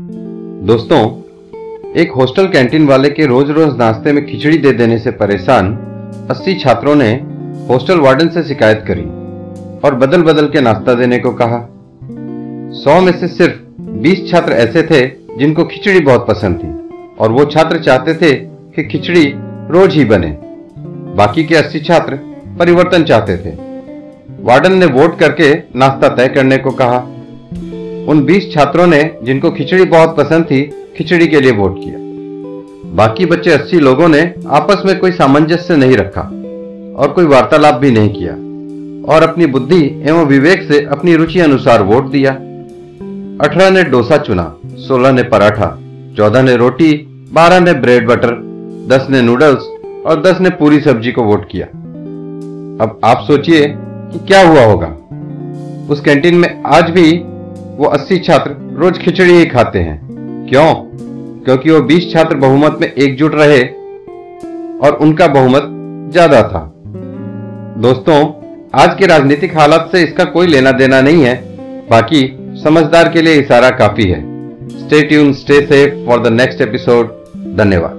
दोस्तों, एक hostel canteen वाले के रोज रोज नाश्ते में खिचड़ी दे देने से परेशान 80 छात्रों ने हॉस्टल वार्डन से शिकायत करी और बदल बदल के नाश्ता देने को कहा। सौ में से सिर्फ़ 20 छात्र ऐसे थे जिनको खिचड़ी बहुत पसंद थी और वो छात्र चाहते थे कि खिचड़ी रोज ही बने। बाकी के 80 छात्र परिवर्तन चाहते थे। वार्डन ने वोट करके नाश्ता तय करने को कहा। उन 20 छात्रों ने जिनको खिचड़ी बहुत पसंद थी, खिचड़ी के लिए वोट किया। बाकी बच्चे 80 लोगों ने आपस में कोई सामंजस्य नहीं रखा और कोई वार्तालाप भी नहीं किया और अपनी बुद्धि एवं विवेक से अपनी रुचि अनुसार वोट दिया। अठारह ने डोसा चुना, सोलह ने पराठा, चौदह ने रोटी, बारह ने ब्रेड बटर, दस ने नूडल्स और दस ने पूरी सब्ज़ी को वोट किया। अब आप सोचिए कि क्या हुआ होगा। उस कैंटीन में आज भी वो 80 छात्र रोज खिचड़ी ही खाते हैं। क्यों? क्योंकि वो 20 छात्र बहुमत में एकजुट रहे और उनका बहुमत ज़्यादा था। दोस्तों, आज के राजनीतिक हालात से इसका कोई लेना देना नहीं है। बाकी समझदार के लिए इशारा काफ़ी है। Stay tune stay safe for the next episode धन्यवाद।